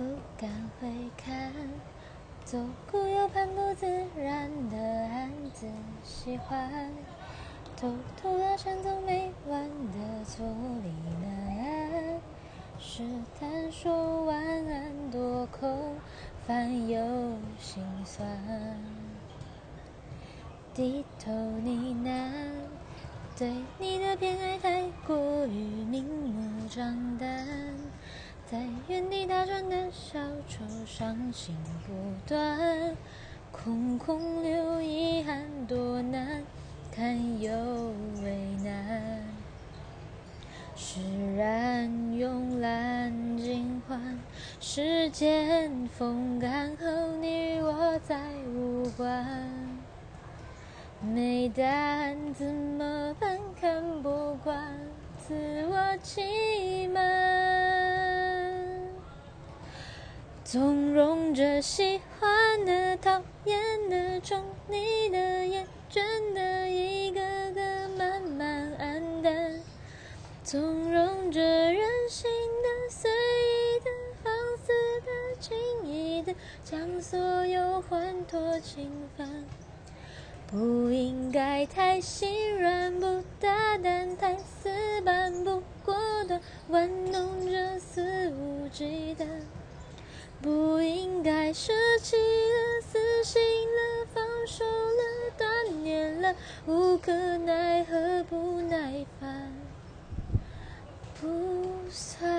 不敢回看，左顾右盼不自然的暗自喜欢，偷偷的缠走没完的坐立难安，试探说晚安多空泛又心酸，低头呢喃，对你的偏爱太过于明目张胆。在原地打转的小丑，伤心不断，空空留遗憾，多难堪又为难。释然慵懒尽欢，时间风干后，你与我再无关。没答案怎么办？看不惯自我欺瞒。纵容着喜欢的、讨厌的、宠你的、厌倦的，一个个慢慢黯淡。纵容着任性的、随意的、放肆的、轻易的，将所有欢脱侵犯。不应该太心软，不大胆，太死板，不果断，玩弄着肆无忌惮。不应该舍弃了，死心了，放手了，断念了，无可奈何，不耐烦。不算。